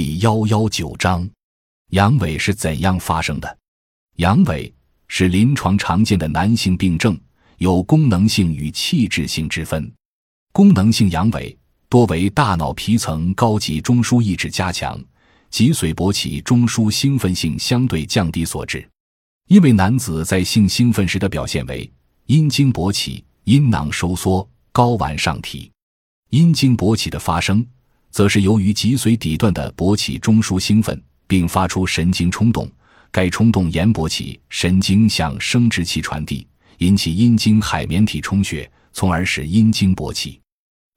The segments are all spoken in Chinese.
第幺幺九章，阳痿是怎样发生的？阳痿是临床常见的男性病症，有功能性与器质性之分。功能性阳痿多为大脑皮层高级中枢抑制加强，脊髓勃起中枢兴奋性相对降低所致。因为男子在性兴奋时的表现为阴茎勃起、阴囊收缩、睾丸上提。阴茎勃起的发生，则是由于脊髓底段的勃起中枢兴奋，并发出神经冲动，该冲动沿勃起神经向生殖器传递，引起阴茎海绵体充血，从而使阴茎勃起。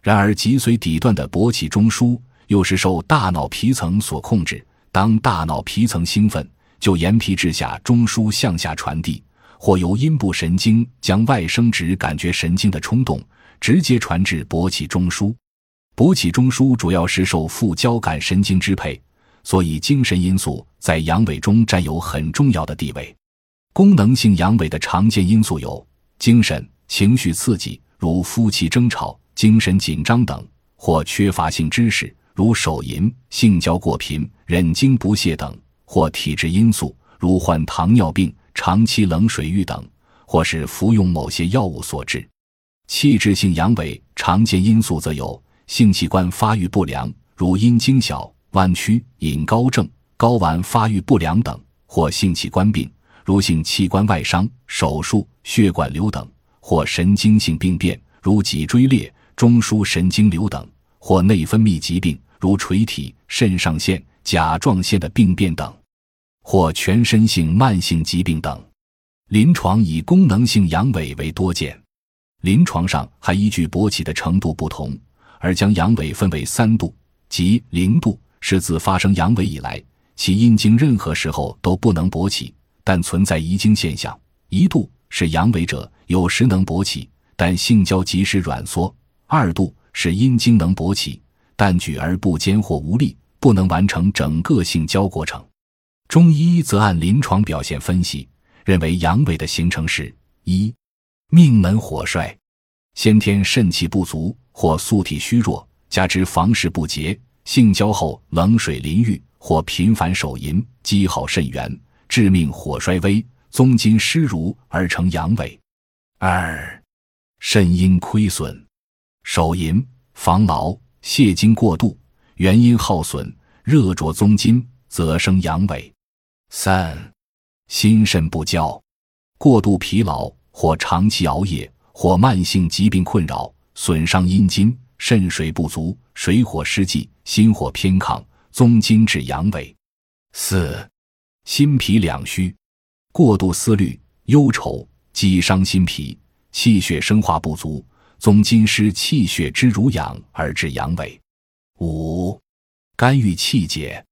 然而，脊髓底段的勃起中枢又是受大脑皮层所控制，当大脑皮层兴奋，就沿皮质下中枢向下传递，或由阴部神经将外生殖感觉神经的冲动。直接传至勃起中枢，勃起中枢主要是受副交感神经支配，所以精神因素在阳痿中占有很重要的地位。功能性阳痿的常见因素有精神、情绪刺激，如夫妻争吵、精神紧张等；或缺乏性知识，如手淫、性交过频、忍精不泄等；或体质因素，如患糖尿病、长期冷水浴等；或是服用某些药物所致。器质性阳痿常见因素则有性器官发育不良，如阴茎小、弯曲、隐睾症、睾丸发育不良等；或性器官病，如性器官外伤、手术、血管瘤等；或神经性病变，如脊椎裂、中枢神经瘤等；或内分泌疾病，如垂体、肾上腺、甲状腺的病变等；或全身性慢性疾病等。临床以功能性阳痿为多见。临床上还依据勃起的程度不同，而将阳痿分为三度，即零度是自发生阳痿以来，其阴茎任何时候都不能勃起，但存在遗精现象；一度是阳痿者有时能勃起，但性交即时软缩；二度是阴茎能勃起，但举而不坚或无力，不能完成整个性交过程。中医则按临床表现分析，认为阳痿的形成是：一。命门火衰，先天肾气不足或素体虚弱，加之房事不洁，性交后冷水淋浴或频繁手淫，积耗肾元，致命火衰微，宗筋失濡而成阳痿。二，肾阴亏损，手淫、防劳、泄精过度，元阴耗损，热灼宗筋，则生阳痿。三，心肾不交，过度疲劳。或长期熬夜，或慢性疾病困扰，损伤阴筋，肾水不足，水火失济，心火偏亢，宗筋致阳痿。四、心脾两虚，过度思虑、忧愁，积伤心脾，气血生化不足，宗筋失气血之濡养而致阳痿。五、肝郁气结，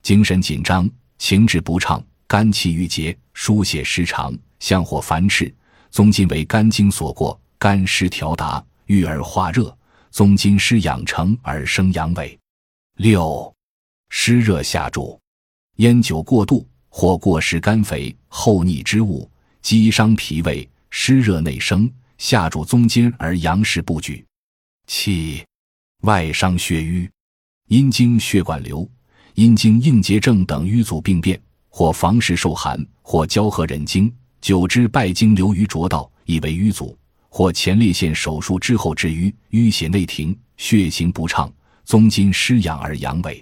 精神紧张，情志不畅，肝气郁结，疏泄失常，相火烦炽。宗筋为肝经所过，肝湿调达，郁而化热，宗筋失养成而生阳痿。六，湿热下注，烟酒过度或过食甘肥厚腻之物，积伤脾胃，湿热内生，下注宗筋而阳实不举。七，外伤血瘀，阴经血管瘤、阴经硬结症等瘀阻病变，或房事受寒，或交合忍经。久之败经流于浊道，以为瘀阻；或前列腺手术之后致瘀，淤血内停，血行不畅，宗筋失养而阳痿。